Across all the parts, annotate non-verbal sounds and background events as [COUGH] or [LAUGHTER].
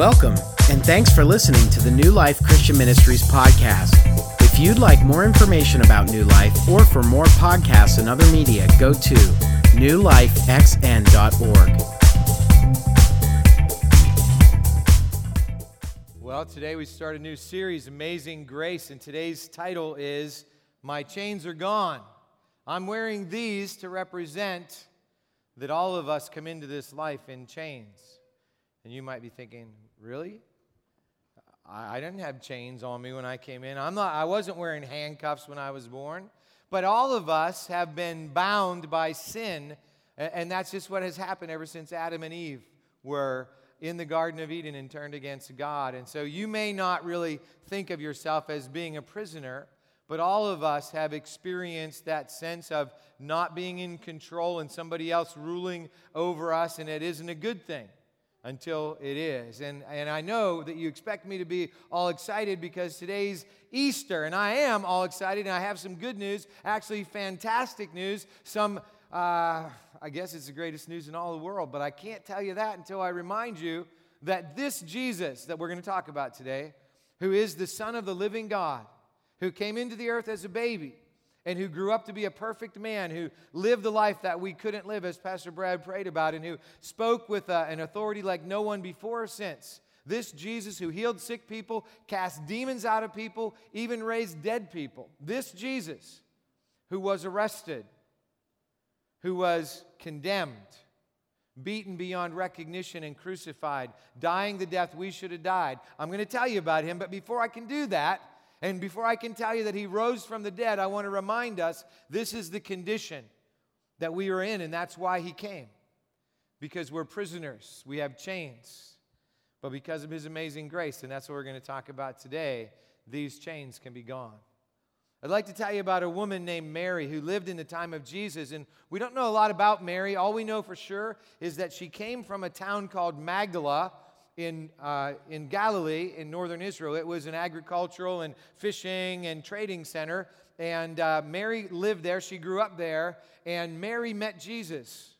Welcome, and thanks for listening to the New Life Christian Ministries podcast. If you'd like more information about New Life or for more podcasts and other media, go to newlifexn.org. Well, today we start a new series, Amazing Grace, and today's title is My Chains Are Gone. I'm wearing these to represent that all of us come into this life in chains. And you might be thinking, really? I, I didn't have chains on me when I came in. I'm not, I wasn't wearing handcuffs when I was born. But all of us have been bound by sin, and, and that's just what has happened ever since Adam and Eve were in the Garden of Eden and turned against God. And so you may not really think of yourself as being a prisoner, but all of us have experienced that sense of not being in control and somebody else ruling over us, and it isn't a good thing until it is. And, and I know that you expect me to be all excited because today's Easter, and I am all excited, and I have some good news, actually, fantastic news. Some, uh, I guess it's the greatest news in all the world, but I can't tell you that until I remind you that this Jesus that we're going to talk about today, who is the Son of the living God, who came into the earth as a baby, and who grew up to be a perfect man, who lived the life that we couldn't live, as Pastor Brad prayed about, and who spoke with uh, an authority like no one before or since. This Jesus who healed sick people, cast demons out of people, even raised dead people. This Jesus who was arrested, who was condemned, beaten beyond recognition, and crucified, dying the death we should have died. I'm going to tell you about him, but before I can do that, and before I can tell you that he rose from the dead, I want to remind us this is the condition that we are in, and that's why he came. Because we're prisoners, we have chains. But because of his amazing grace, and that's what we're going to talk about today, these chains can be gone. I'd like to tell you about a woman named Mary who lived in the time of Jesus. And we don't know a lot about Mary. All we know for sure is that she came from a town called Magdala, in, uh, in Galilee, in northern Israel. It was an agricultural and fishing and trading center. And uh, Mary lived there. She grew up there. And Mary met Jesus.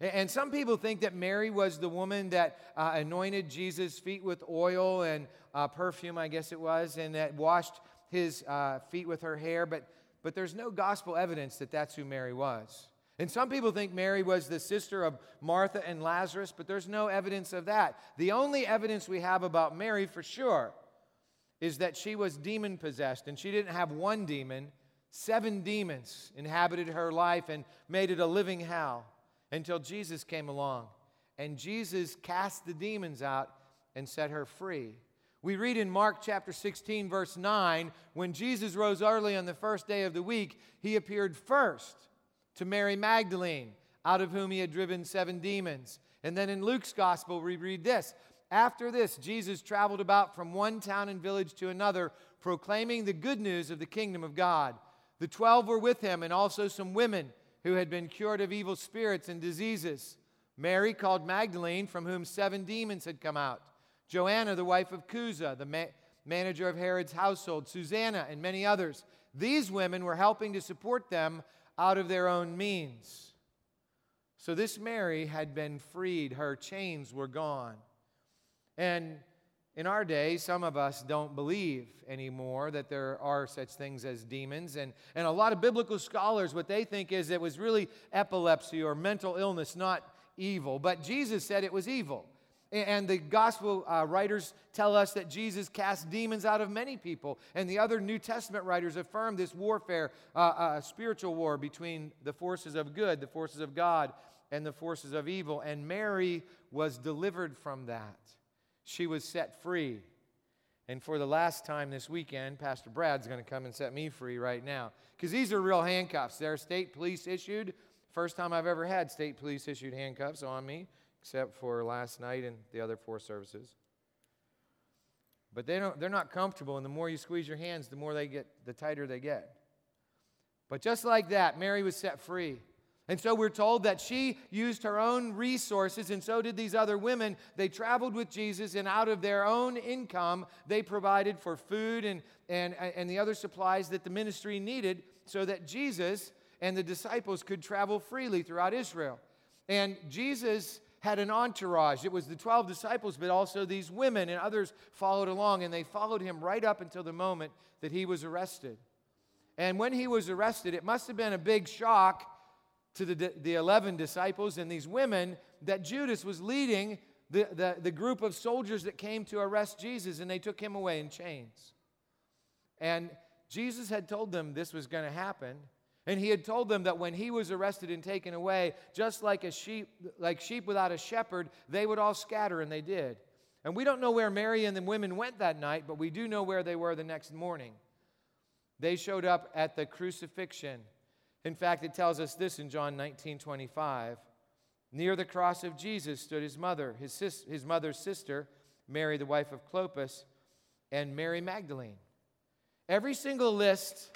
And some people think that Mary was the woman that uh, anointed Jesus' feet with oil and uh, perfume, I guess it was, and that washed his uh, feet with her hair. But, but there's no gospel evidence that that's who Mary was. And some people think Mary was the sister of Martha and Lazarus, but there's no evidence of that. The only evidence we have about Mary for sure is that she was demon possessed, and she didn't have one demon. Seven demons inhabited her life and made it a living hell until Jesus came along. And Jesus cast the demons out and set her free. We read in Mark chapter 16, verse 9, when Jesus rose early on the first day of the week, he appeared first to Mary Magdalene, out of whom he had driven seven demons. And then in Luke's gospel, we read this After this, Jesus traveled about from one town and village to another, proclaiming the good news of the kingdom of God. The twelve were with him, and also some women who had been cured of evil spirits and diseases. Mary, called Magdalene, from whom seven demons had come out. Joanna, the wife of Chuza, the ma- manager of Herod's household. Susanna, and many others. These women were helping to support them out of their own means. So this Mary had been freed, her chains were gone. And in our day, some of us don't believe anymore that there are such things as demons. And, and a lot of biblical scholars, what they think is it was really epilepsy or mental illness, not evil. But Jesus said it was evil. And the gospel uh, writers tell us that Jesus cast demons out of many people. And the other New Testament writers affirm this warfare, uh, uh, spiritual war between the forces of good, the forces of God, and the forces of evil. And Mary was delivered from that. She was set free. And for the last time this weekend, Pastor Brad's going to come and set me free right now. Because these are real handcuffs. They're state police issued. First time I've ever had state police issued handcuffs on me except for last night and the other four services. But they don't, they're not comfortable, and the more you squeeze your hands, the more they get, the tighter they get. But just like that, Mary was set free. And so we're told that she used her own resources, and so did these other women. They traveled with Jesus, and out of their own income, they provided for food and, and, and the other supplies that the ministry needed so that Jesus and the disciples could travel freely throughout Israel. And Jesus had an entourage. It was the 12 disciples, but also these women, and others followed along, and they followed him right up until the moment that he was arrested. And when he was arrested, it must have been a big shock to the, the 11 disciples and these women that Judas was leading the, the, the group of soldiers that came to arrest Jesus, and they took him away in chains. And Jesus had told them this was going to happen. And he had told them that when he was arrested and taken away, just like a sheep, like sheep without a shepherd, they would all scatter, and they did. And we don't know where Mary and the women went that night, but we do know where they were the next morning. They showed up at the crucifixion. In fact, it tells us this in John 19 25. Near the cross of Jesus stood his mother, his, sis, his mother's sister, Mary, the wife of Clopas, and Mary Magdalene. Every single list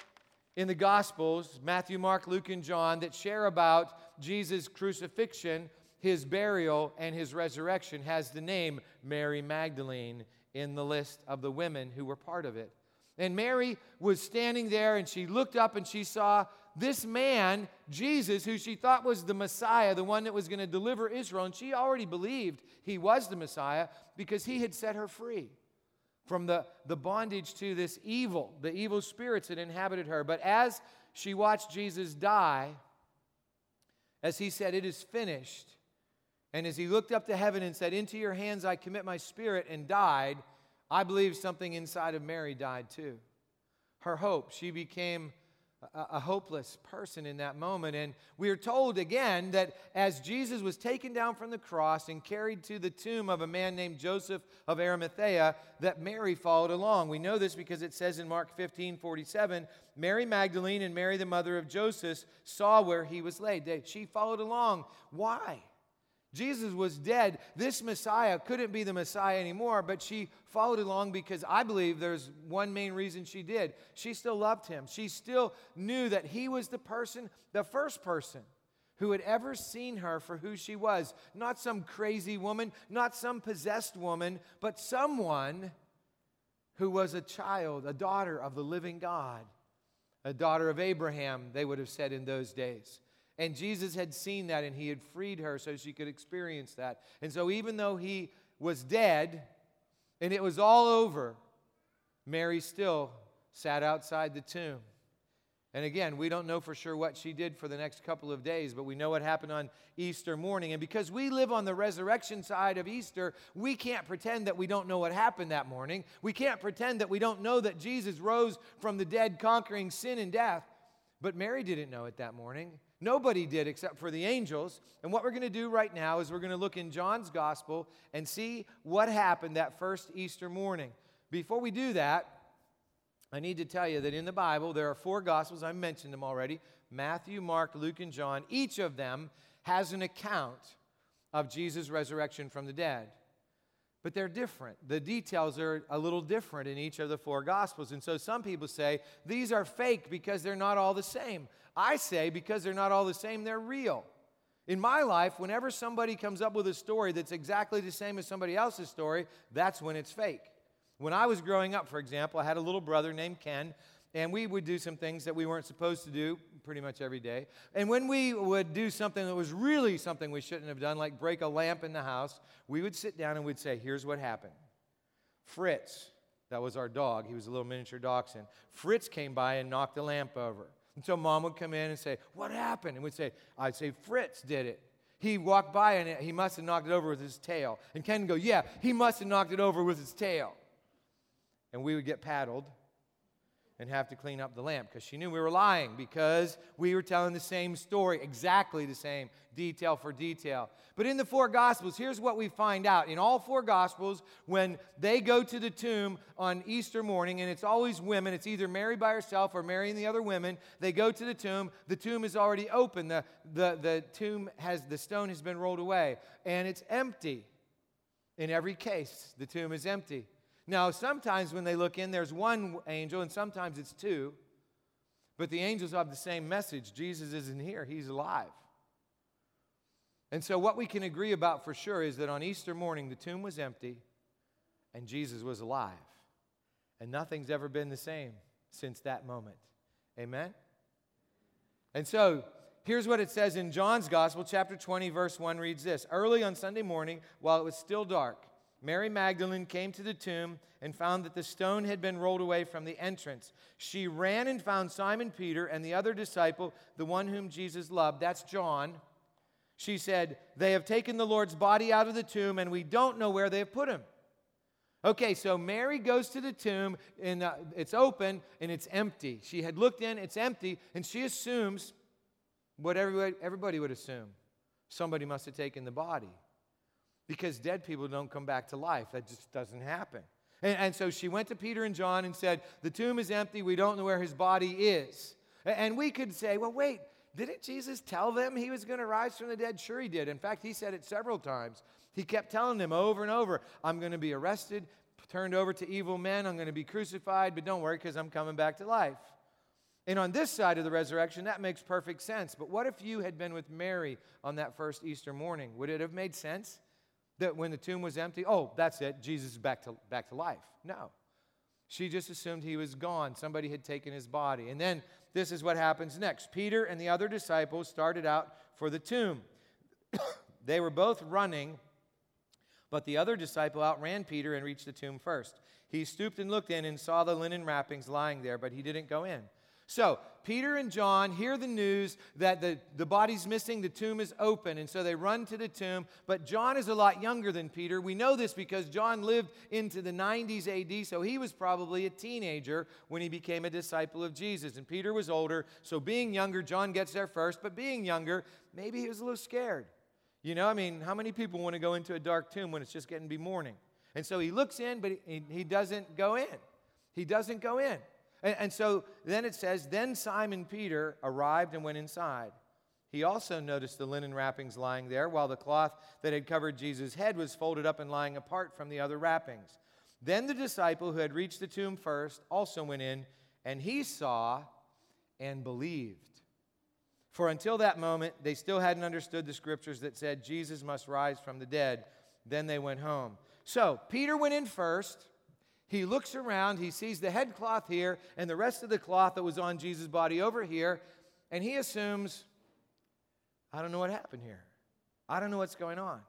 in the Gospels Matthew, Mark, Luke, and John that share about Jesus' crucifixion, his burial, and his resurrection has the name Mary Magdalene in the list of the women who were part of it. And Mary was standing there and she looked up and she saw this man, Jesus, who she thought was the Messiah, the one that was going to deliver Israel. And she already believed he was the Messiah because he had set her free from the, the bondage to this evil, the evil spirits that inhabited her. But as she watched Jesus die, as he said, It is finished, and as he looked up to heaven and said, Into your hands I commit my spirit, and died, I believe something inside of Mary died too. Her hope, she became a, hopeless person in that moment. And we are told again that as Jesus was taken down from the cross and carried to the tomb of a man named Joseph of Arimathea, that Mary followed along. We know this because it says in Mark 15 47, Mary Magdalene and Mary, the mother of Joseph, saw where he was laid. She followed along. Why? Jesus was dead. This Messiah couldn't be the Messiah anymore, but she followed along because I believe there's one main reason she did. She still loved him. She still knew that he was the person, the first person who had ever seen her for who she was. Not some crazy woman, not some possessed woman, but someone who was a child, a daughter of the living God, a daughter of Abraham, they would have said in those days. And Jesus had seen that and he had freed her so she could experience that. And so, even though he was dead and it was all over, Mary still sat outside the tomb. And again, we don't know for sure what she did for the next couple of days, but we know what happened on Easter morning. And because we live on the resurrection side of Easter, we can't pretend that we don't know what happened that morning. We can't pretend that we don't know that Jesus rose from the dead, conquering sin and death. But Mary didn't know it that morning. Nobody did except for the angels. And what we're going to do right now is we're going to look in John's gospel and see what happened that first Easter morning. Before we do that, I need to tell you that in the Bible, there are four gospels. I mentioned them already Matthew, Mark, Luke, and John. Each of them has an account of Jesus' resurrection from the dead. But they're different. The details are a little different in each of the four gospels. And so some people say these are fake because they're not all the same. I say because they're not all the same, they're real. In my life, whenever somebody comes up with a story that's exactly the same as somebody else's story, that's when it's fake. When I was growing up, for example, I had a little brother named Ken, and we would do some things that we weren't supposed to do pretty much every day. And when we would do something that was really something we shouldn't have done, like break a lamp in the house, we would sit down and we'd say, Here's what happened. Fritz, that was our dog, he was a little miniature dachshund. Fritz came by and knocked the lamp over. And so mom would come in and say, What happened? And we'd say, I'd say, Fritz did it. He walked by and he must have knocked it over with his tail. And Ken would go, Yeah, he must have knocked it over with his tail. And we would get paddled and have to clean up the lamp because she knew we were lying because we were telling the same story, exactly the same, detail for detail. But in the four Gospels, here's what we find out. In all four Gospels, when they go to the tomb on Easter morning, and it's always women, it's either Mary by herself or Mary and the other women, they go to the tomb. The tomb is already open. The, the, the tomb has, the stone has been rolled away, and it's empty. In every case, the tomb is empty. Now, sometimes when they look in, there's one angel, and sometimes it's two. But the angels have the same message Jesus isn't here, he's alive. And so, what we can agree about for sure is that on Easter morning, the tomb was empty and Jesus was alive. And nothing's ever been the same since that moment. Amen? And so, Here's what it says in John's Gospel, chapter 20, verse 1 reads this Early on Sunday morning, while it was still dark, Mary Magdalene came to the tomb and found that the stone had been rolled away from the entrance. She ran and found Simon Peter and the other disciple, the one whom Jesus loved. That's John. She said, They have taken the Lord's body out of the tomb, and we don't know where they have put him. Okay, so Mary goes to the tomb, and uh, it's open and it's empty. She had looked in, it's empty, and she assumes what everybody, everybody would assume somebody must have taken the body because dead people don't come back to life. That just doesn't happen. And, and, so she went to Peter and John and said, The tomb is empty. We don't know where his body is. And we could say, Well, wait, didn't Jesus tell them he was going to rise from the dead? Sure, he did. In fact, he said it several times. He kept telling them over and over, I'm going to be arrested, turned over to evil men, I'm going to be crucified, but don't worry because I'm coming back to life. And on this side of the resurrection, that makes perfect sense. But what if you had been with Mary on that first Easter morning? Would it have made sense that when the tomb was empty, oh, that's it, Jesus is back to, back to life? No. She just assumed he was gone. Somebody had taken his body. And then this is what happens next Peter and the other disciples started out for the tomb. [COUGHS] they were both running, but the other disciple outran Peter and reached the tomb first. He stooped and looked in and saw the linen wrappings lying there, but he didn't go in. So, Peter and John hear the news that the, the body's missing, the tomb is open, and so they run to the tomb. But John is a lot younger than Peter. We know this because John lived into the 90s AD, so he was probably a teenager when he became a disciple of Jesus. And Peter was older, so being younger, John gets there first, but being younger, maybe he was a little scared. You know, I mean, how many people want to go into a dark tomb when it's just getting to be morning? And so he looks in, but he, he doesn't go in. He doesn't go in. And, and so then it says, Then Simon Peter arrived and went inside. He also noticed the linen wrappings lying there, while the cloth that had covered Jesus' head was folded up and lying apart from the other wrappings. Then the disciple who had reached the tomb first also went in, and he saw and believed. For until that moment, they still hadn't understood the scriptures that said Jesus must rise from the dead. Then they went home. So Peter went in first. He looks around, he sees the head cloth here and the rest of the cloth that was on Jesus' body over here, and he assumes, I don't know what happened here. I don't know what's going on.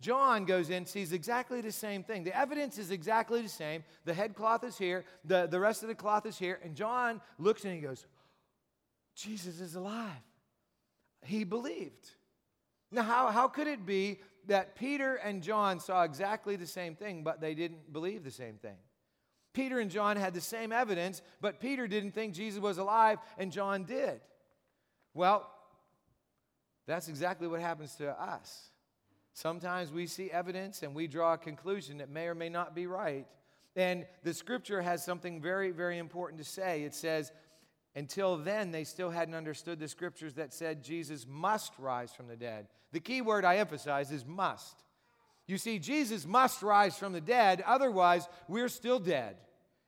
John goes in, sees exactly the same thing. The evidence is exactly the same. The head cloth is here, the, the rest of the cloth is here, and John looks and he goes, Jesus is alive. He believed. Now, how, how could it be that Peter and John saw exactly the same thing, but they didn't believe the same thing. Peter and John had the same evidence, but Peter didn't think Jesus was alive, and John did. Well, that's exactly what happens to us. Sometimes we see evidence and we draw a conclusion that may or may not be right. And the scripture has something very, very important to say. It says, until then, they still hadn't understood the scriptures that said Jesus must rise from the dead. The key word I emphasize is must. You see, Jesus must rise from the dead, otherwise, we're still dead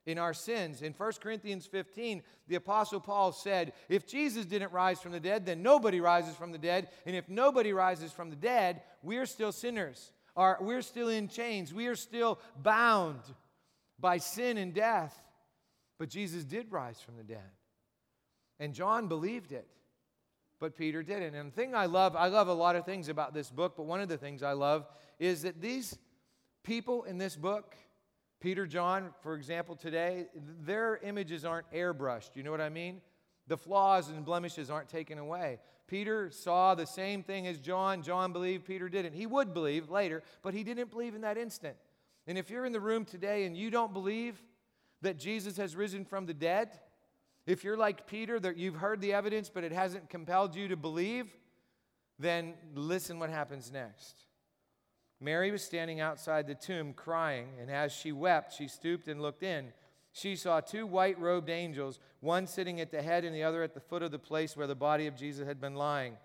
in our sins. In 1 Corinthians 15, the Apostle Paul said, If Jesus didn't rise from the dead, then nobody rises from the dead. And if nobody rises from the dead, we're still sinners. Our, we're still in chains. We are still bound by sin and death. But Jesus did rise from the dead. And John believed it, but Peter didn't. And the thing I love, I love a lot of things about this book, but one of the things I love is that these people in this book, Peter, John, for example, today, their images aren't airbrushed. You know what I mean? The flaws and blemishes aren't taken away. Peter saw the same thing as John. John believed, Peter didn't. He would believe later, but he didn't believe in that instant. And if you're in the room today and you don't believe that Jesus has risen from the dead, if you're like Peter, that you've heard the evidence, but it hasn't compelled you to believe, then listen what happens next. Mary was standing outside the tomb crying, and as she wept, she stooped and looked in. She saw two white robed angels, one sitting at the head and the other at the foot of the place where the body of Jesus had been lying.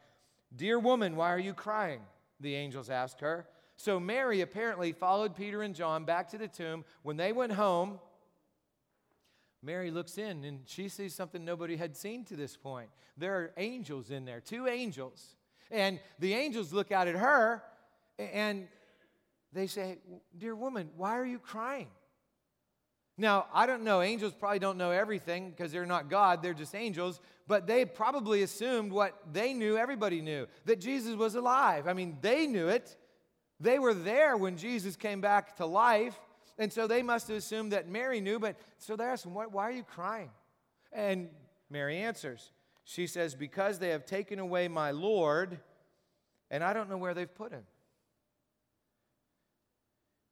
Dear woman, why are you crying? The angels asked her. So Mary apparently followed Peter and John back to the tomb. When they went home, Mary looks in and she sees something nobody had seen to this point. There are angels in there, two angels. And the angels look out at her and they say, Dear woman, why are you crying? Now, I don't know, angels probably don't know everything because they're not God, they're just angels, but they probably assumed what they knew everybody knew that Jesus was alive. I mean, they knew it. They were there when Jesus came back to life, and so they must have assumed that Mary knew, but so they asked him, Why, why are you crying? And Mary answers. She says, Because they have taken away my Lord, and I don't know where they've put him.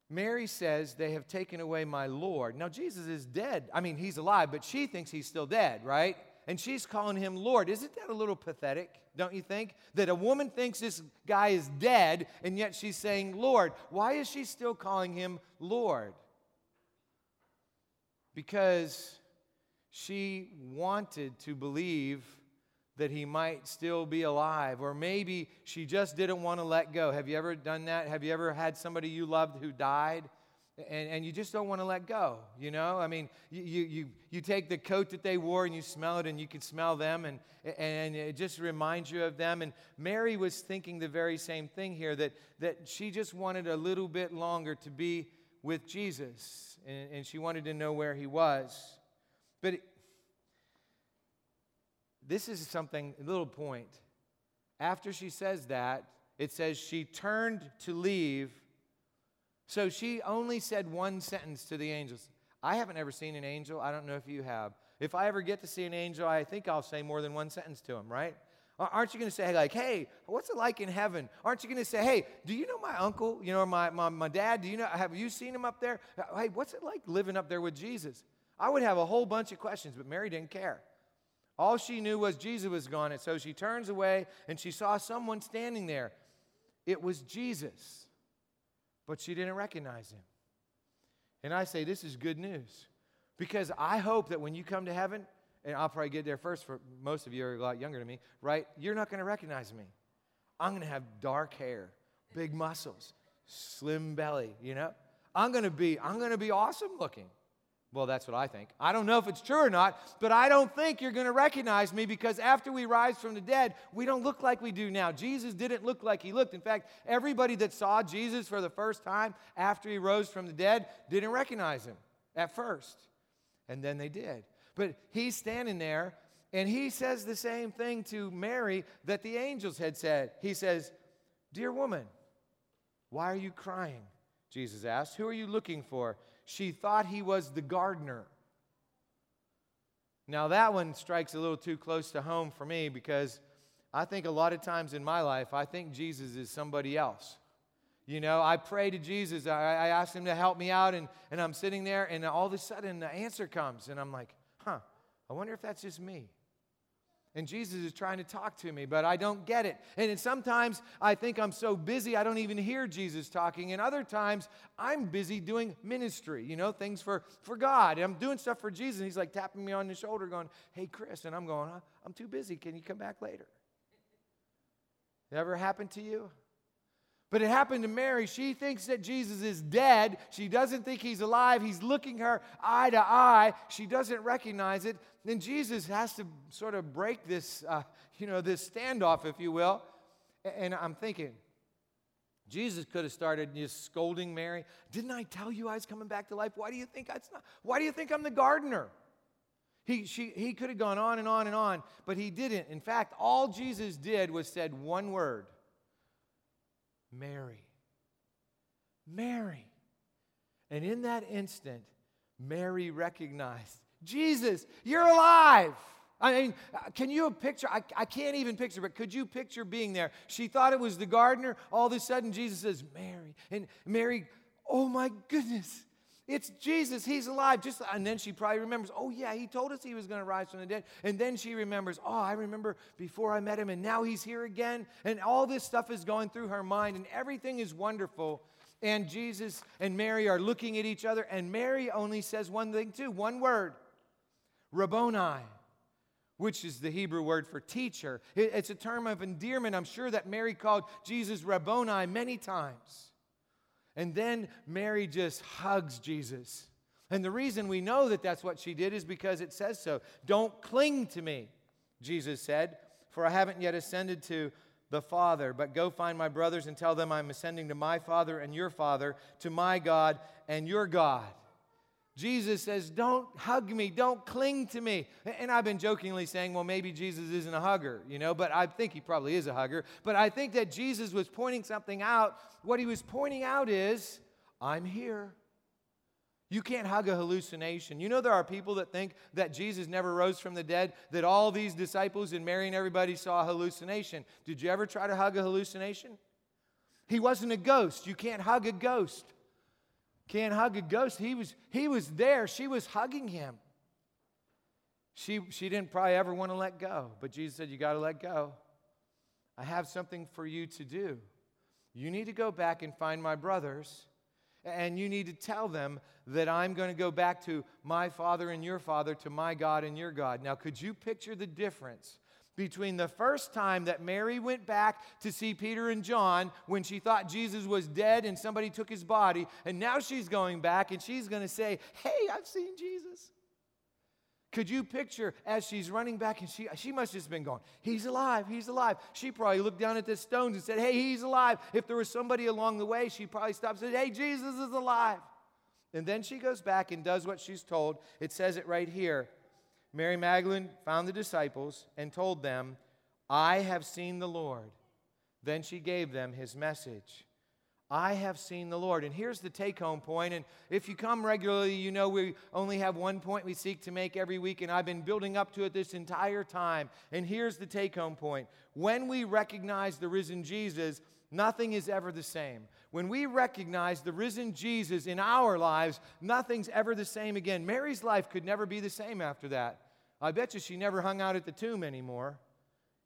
Mary says, They have taken away my Lord. Now, Jesus is dead. I mean, he's alive, but she thinks he's still dead, right? And she's calling him Lord. Isn't that a little pathetic, don't you think? That a woman thinks this guy is dead, and yet she's saying Lord. Why is she still calling him Lord? Because she wanted to believe that he might still be alive. Or maybe she just didn't want to let go. Have you ever done that? Have you ever had somebody you loved who died? And, and you just don't want to let go, you know? I mean, you, you, you take the coat that they wore and you smell it and you can smell them and, and it just reminds you of them. And Mary was thinking the very same thing here that, that she just wanted a little bit longer to be with Jesus and, and she wanted to know where he was. But this is something, a little point. After she says that, it says she turned to leave. So she only said one sentence to the angels. I haven't ever seen an angel. I don't know if you have. If I ever get to see an angel, I think I'll say more than one sentence to him, right? Aren't you going to say, like, hey, what's it like in heaven? Aren't you going to say, hey, do you know my uncle, you know, my, my, my dad? Do you know, have you seen him up there? Uh, hey, what's it like living up there with Jesus? I would have a whole bunch of questions, but Mary didn't care. All she knew was Jesus was gone, and so she turns away and she saw someone standing there. It was Jesus, but she didn't recognize him. And I say, This is good news because I hope that when you come to heaven, and I'll probably get there first for most of you are a lot younger than me, right? You're not going to recognize me. I'm going to have dark hair, big muscles, slim belly, you know? I'm going to be I'm going to be awesome looking. Well, that's what I think. I don't know if it's true or not, but I don't think you're going to recognize me because after we rise from the dead, we don't look like we do now. Jesus didn't look like he looked. In fact, everybody that saw Jesus for the first time after he rose from the dead didn't recognize him at first. And then they did. But he's standing there and he says the same thing to Mary that the angels had said. He says, Dear woman, why are you crying? Jesus asked. Who are you looking for? She thought he was the gardener. Now, that one strikes a little too close to home for me because I think a lot of times in my life, I think Jesus is somebody else. You know, I pray to Jesus, I, I ask him to help me out, and, and I'm sitting there, and all of a sudden the answer comes, and I'm like, huh, I wonder if that's just me. And Jesus is trying to talk to me, but I don't get it. And sometimes I think I'm so busy I don't even hear Jesus talking. And other times I'm busy doing ministry, you know, things for, for God. And I'm doing stuff for Jesus. And he's like tapping me on the shoulder, going, Hey, Chris. And I'm going, I'm too busy. Can you come back later? Ever happened to you? But it happened to Mary. She thinks that Jesus is dead. She doesn't think he's alive. He's looking her eye to eye. She doesn't recognize it. Then Jesus has to sort of break this, uh, you know, this standoff, if you will. And I'm thinking, Jesus could have started just scolding Mary. Didn't I tell you I was coming back to life? Why do you think that's not? Why do you think I'm the gardener? He, she, he could have gone on and on and on, but he didn't. In fact, all Jesus did was said one word Mary. Mary. And in that instant, Mary recognized Jesus, you're alive. I mean, uh, can you picture? I, I can't even picture, but could you picture being there? She thought it was the gardener. All of a sudden, Jesus says, Mary. And Mary, oh my goodness, it's Jesus. He's alive. Just and then she probably remembers, oh yeah, he told us he was going to rise from the dead. And then she remembers, oh, I remember before I met him, and now he's here again. And all this stuff is going through her mind, and everything is wonderful. And Jesus and Mary are looking at each other, and Mary only says one thing too, one word, Rabboni which is the Hebrew word for teacher. It's a term of endearment. I'm sure that Mary called Jesus Rabboni many times. And then Mary just hugs Jesus. And the reason we know that that's what she did is because it says so. Don't cling to me, Jesus said, for I haven't yet ascended to the Father, but go find my brothers and tell them I'm ascending to my Father and your Father, to my God and your God. Jesus says, Don't hug me, don't cling to me. And I've been jokingly saying, Well, maybe Jesus isn't a hugger, you know, but I think he probably is a hugger. But I think that Jesus was pointing something out. What he was pointing out is, I'm here. You can't hug a hallucination. You know, there are people that think that Jesus never rose from the dead, that all these disciples and Mary and everybody saw a hallucination. Did you ever try to hug a hallucination? He wasn't a ghost. You can't hug a ghost. Can't hug a ghost. He was, he was there. She was hugging him. She, she didn't probably ever want to let go, but Jesus said, You got to let go. I have something for you to do. You need to go back and find my brothers and you need to tell them that I'm going to go back to my father and your father, to my God and your God. Now, could you picture the difference between the first time that Mary went back to see Peter and John when she thought Jesus was dead and somebody took his body, and now she's going back and she's going to say, Hey, I've seen Jesus. Could you picture as she's running back and she, she must have just been going, He's alive, he's alive. She probably looked down at the stones and said, Hey, he's alive. If there was somebody along the way, she probably stopped and said, Hey, Jesus is alive. And then she goes back and does what she's told. It says it right here. Mary Magdalene found the disciples and told them, I have seen the Lord. Then she gave them his message. I have seen the Lord. And here's the take home point. And if you come regularly, you know we only have one point we seek to make every week. And I've been building up to it this entire time. And here's the take home point. When we recognize the risen Jesus, nothing is ever the same. When we recognize the risen Jesus in our lives, nothing's ever the same again. Mary's life could never be the same after that. I bet you she never hung out at the tomb anymore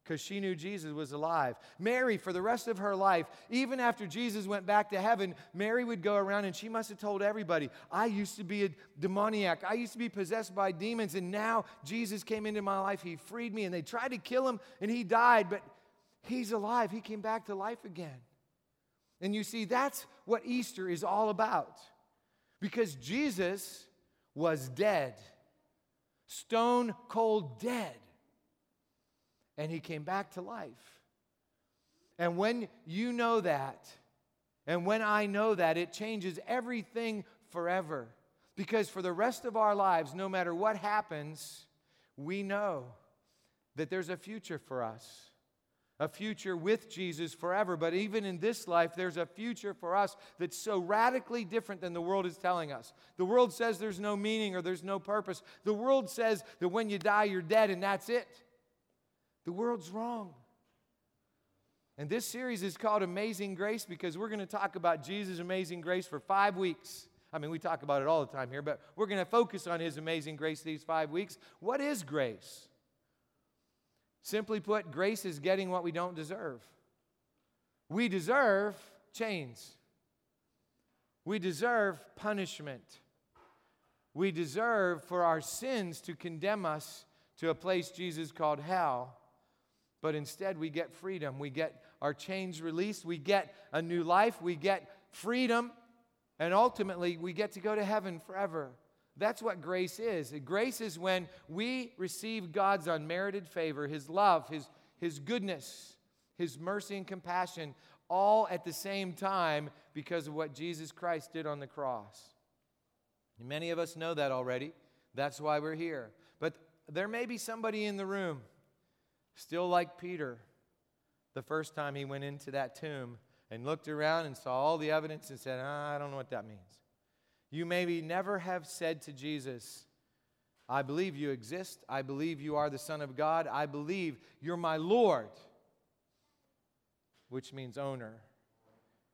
because she knew Jesus was alive. Mary, for the rest of her life, even after Jesus went back to heaven, Mary would go around and she must have told everybody, I used to be a demoniac. I used to be possessed by demons, and now Jesus came into my life. He freed me, and they tried to kill him, and he died, but he's alive. He came back to life again. And you see, that's what Easter is all about. Because Jesus was dead, stone cold dead and he came back to life. And when you know that, and when I know that, it changes everything forever. Because for the rest of our lives, no matter what happens, we know that there's a future for us. A future with Jesus forever. But even in this life, there's a future for us that's so radically different than the world is telling us. The world says there's no meaning or there's no purpose. The world says that when you die, you're dead and that's it. The world's wrong. And this series is called Amazing Grace because we're going to talk about Jesus' amazing grace for five weeks. I mean, we talk about it all the time here, but we're going to focus on his amazing grace these five weeks. What is grace? Simply put, grace is getting what we don't deserve. We deserve chains, we deserve punishment. We deserve for our sins to condemn us to a place Jesus called hell but instead we get freedom. We get our chains released. We get a new life. We get freedom. And ultimately, we get to go to heaven forever. That's what grace is. Grace is when we receive God's unmerited favor, His love, His, His goodness, His mercy and compassion, all at the same time because of what Jesus Christ did on the cross. Many of us know that already. That's why we're here. But there may be somebody in the room Still like Peter, the first time he went into that tomb and looked around and saw all the evidence and said, ah, I don't know what that means. You maybe never have said to Jesus, I believe you exist. I believe you are the Son of God. I believe you're my Lord, which means owner.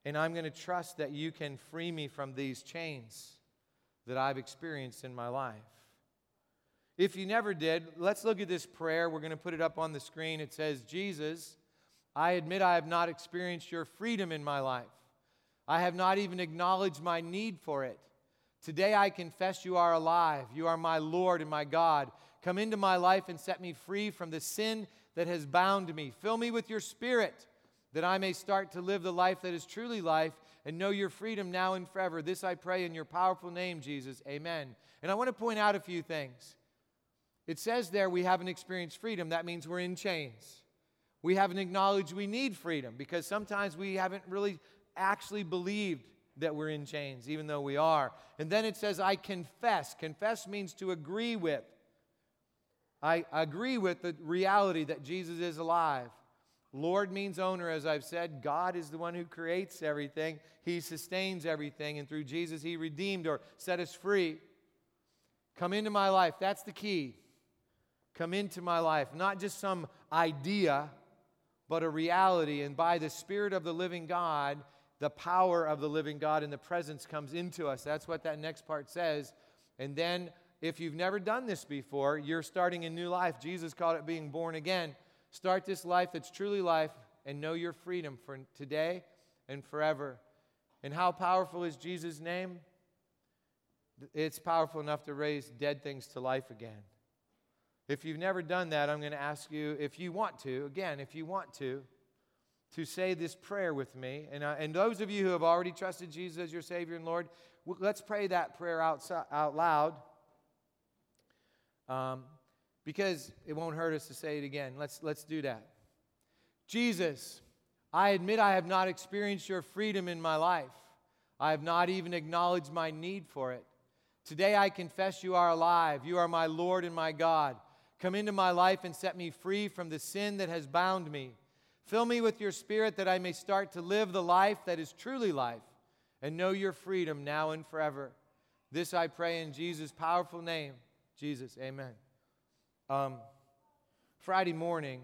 And I'm going to trust that you can free me from these chains that I've experienced in my life. If you never did, let's look at this prayer. We're going to put it up on the screen. It says, Jesus, I admit I have not experienced your freedom in my life. I have not even acknowledged my need for it. Today I confess you are alive. You are my Lord and my God. Come into my life and set me free from the sin that has bound me. Fill me with your spirit that I may start to live the life that is truly life and know your freedom now and forever. This I pray in your powerful name, Jesus. Amen. And I want to point out a few things. It says there we haven't experienced freedom. That means we're in chains. We haven't acknowledged we need freedom because sometimes we haven't really actually believed that we're in chains, even though we are. And then it says, I confess. Confess means to agree with. I agree with the reality that Jesus is alive. Lord means owner, as I've said. God is the one who creates everything, He sustains everything, and through Jesus, He redeemed or set us free. Come into my life. That's the key. Come into my life. Not just some idea, but a reality. And by the Spirit of the living God, the power of the living God and the presence comes into us. That's what that next part says. And then, if you've never done this before, you're starting a new life. Jesus called it being born again. Start this life that's truly life and know your freedom for today and forever. And how powerful is Jesus' name? It's powerful enough to raise dead things to life again. If you've never done that, I'm going to ask you, if you want to, again, if you want to, to say this prayer with me. And, uh, and those of you who have already trusted Jesus as your Savior and Lord, let's pray that prayer out, out loud. Um, because it won't hurt us to say it again. Let's, let's do that. Jesus, I admit I have not experienced your freedom in my life. I have not even acknowledged my need for it. Today I confess you are alive. You are my Lord and my God. Come into my life and set me free from the sin that has bound me. Fill me with your spirit that I may start to live the life that is truly life and know your freedom now and forever. This I pray in Jesus' powerful name. Jesus, amen. Um, Friday morning,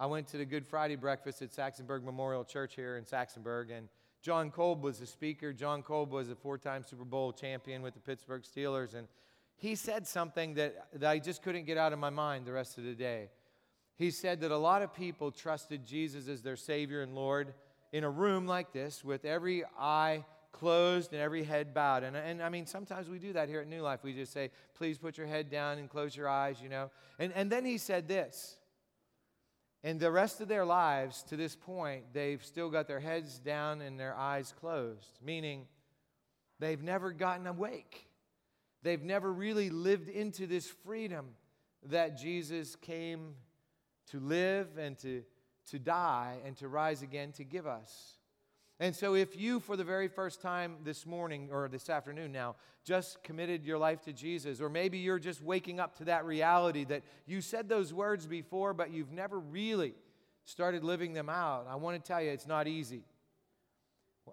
I went to the Good Friday breakfast at Saxonburg Memorial Church here in Saxonburg, and Jon Kolb was the speaker. Jon Kolb was a four time Super Bowl champion with the Pittsburgh Steelers, and he said something that, that I just couldn't get out of my mind the rest of the day. He said that a lot of people trusted Jesus as their Savior and Lord in a room like this with every eye closed and every head bowed. And, and I mean, sometimes we do that here at New Life. We just say, please put your head down and close your eyes, you know. And, and then he said this. And the rest of their lives, to this point, they've still got their heads down and their eyes closed, meaning they've never gotten awake. They've never really lived into this freedom that Jesus came to live and to, to die and to rise again to give us. And so, if you, for the very first time this morning or this afternoon now, just committed your life to Jesus, or maybe you're just waking up to that reality that you said those words before, but you've never really started living them out, I want to tell you it's not easy.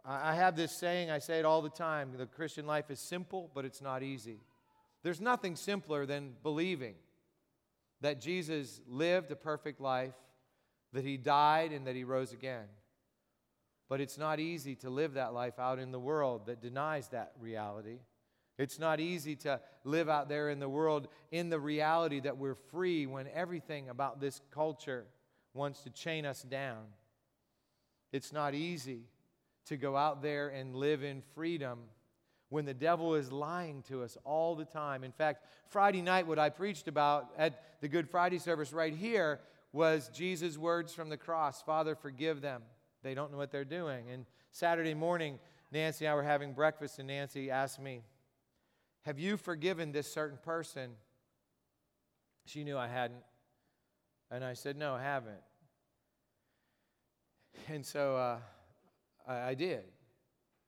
I have this saying, I say it all the time the Christian life is simple, but it's not easy. There's nothing simpler than believing that Jesus lived a perfect life, that he died, and that he rose again. But it's not easy to live that life out in the world that denies that reality. It's not easy to live out there in the world in the reality that we're free when everything about this culture wants to chain us down. It's not easy to go out there and live in freedom when the devil is lying to us all the time. In fact, Friday night, what I preached about at the Good Friday service right here was Jesus' words from the cross Father, forgive them they don't know what they're doing. And Saturday morning, Nancy and I were having breakfast, and Nancy asked me, Have you forgiven this certain person? She knew I hadn't. And I said, No, I haven't. And so uh, I, I did.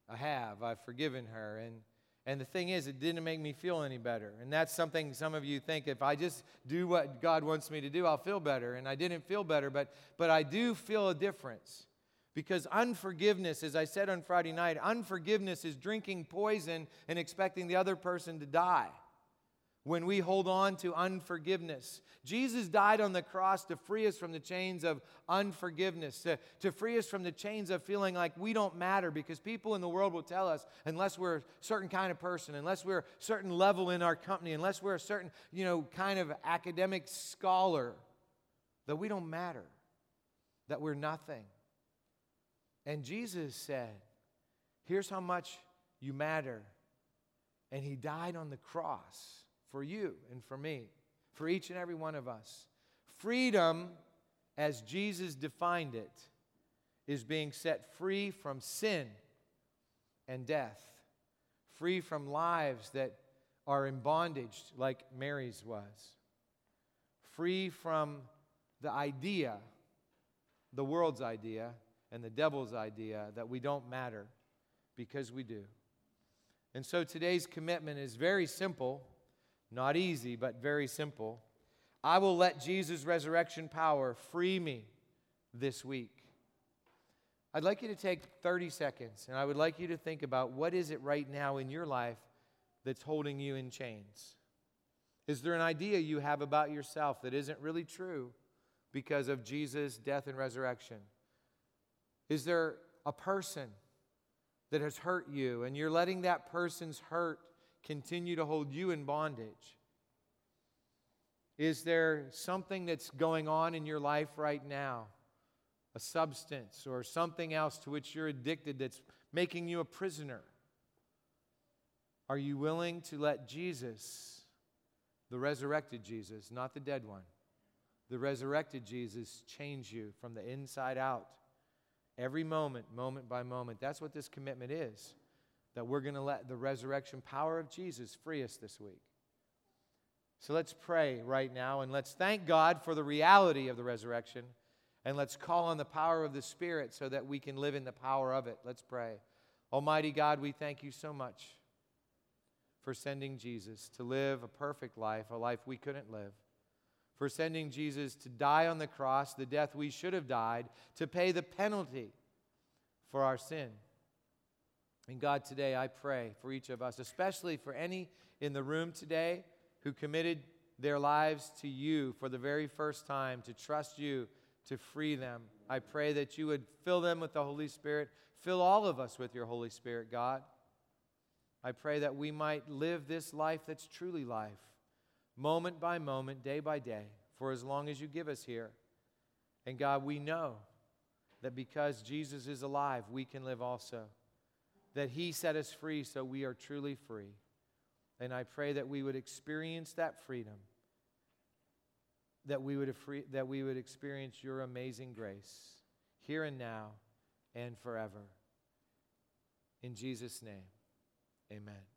I have. I've forgiven her. And, and the thing is, it didn't make me feel any better. And that's something some of you think if I just do what God wants me to do, I'll feel better. And I didn't feel better, but, but I do feel a difference. Because unforgiveness, as I said on Friday night, unforgiveness is drinking poison and expecting the other person to die. When we hold on to unforgiveness, Jesus died on the cross to free us from the chains of unforgiveness, to, to free us from the chains of feeling like we don't matter. Because people in the world will tell us, unless we're a certain kind of person, unless we're a certain level in our company, unless we're a certain, you know, kind of academic scholar, that we don't matter, that we're nothing. And Jesus said, Here's how much you matter. And he died on the cross for you and for me, for each and every one of us. Freedom, as Jesus defined it, is being set free from sin and death, free from lives that are in bondage, like Mary's was, free from the idea, the world's idea, and the devil's idea that we don't matter, because we do. And so today's commitment is very simple, not easy, but very simple. I will let Jesus' resurrection power free me this week. I'd like you to take 30 seconds and I would like you to think about what is it right now in your life that's holding you in chains? Is there an idea you have about yourself that isn't really true because of Jesus' death and resurrection? Is there a person that has hurt you and you're letting that person's hurt continue to hold you in bondage? Is there something that's going on in your life right now? A substance or something else to which you're addicted that's making you a prisoner? Are you willing to let Jesus, the resurrected Jesus, not the dead one, the resurrected Jesus, change you from the inside out? Every moment, moment by moment. That's what this commitment is. That we're going to let the resurrection power of Jesus free us this week. So let's pray right now and let's thank God for the reality of the resurrection and let's call on the power of the Spirit so that we can live in the power of it. Let's pray. Almighty God, we thank you so much for sending Jesus to live a perfect life, a life we couldn't live for sending Jesus to die on the cross, the death we should have died, to pay the penalty for our sin. And God, today I pray for each of us, especially for any in the room today who committed their lives to you for the very first time, to trust you to free them. I pray that you would fill them with the Holy Spirit. Fill all of us with your Holy Spirit, God. I pray that we might live this life that's truly life moment by moment, day by day, for as long as you give us here. And God, we know that because Jesus is alive, we can live also. That He set us free, so we are truly free. And I pray that we would experience that freedom, that we would, free, that we would experience your amazing grace here and now and forever. In Jesus' name, amen.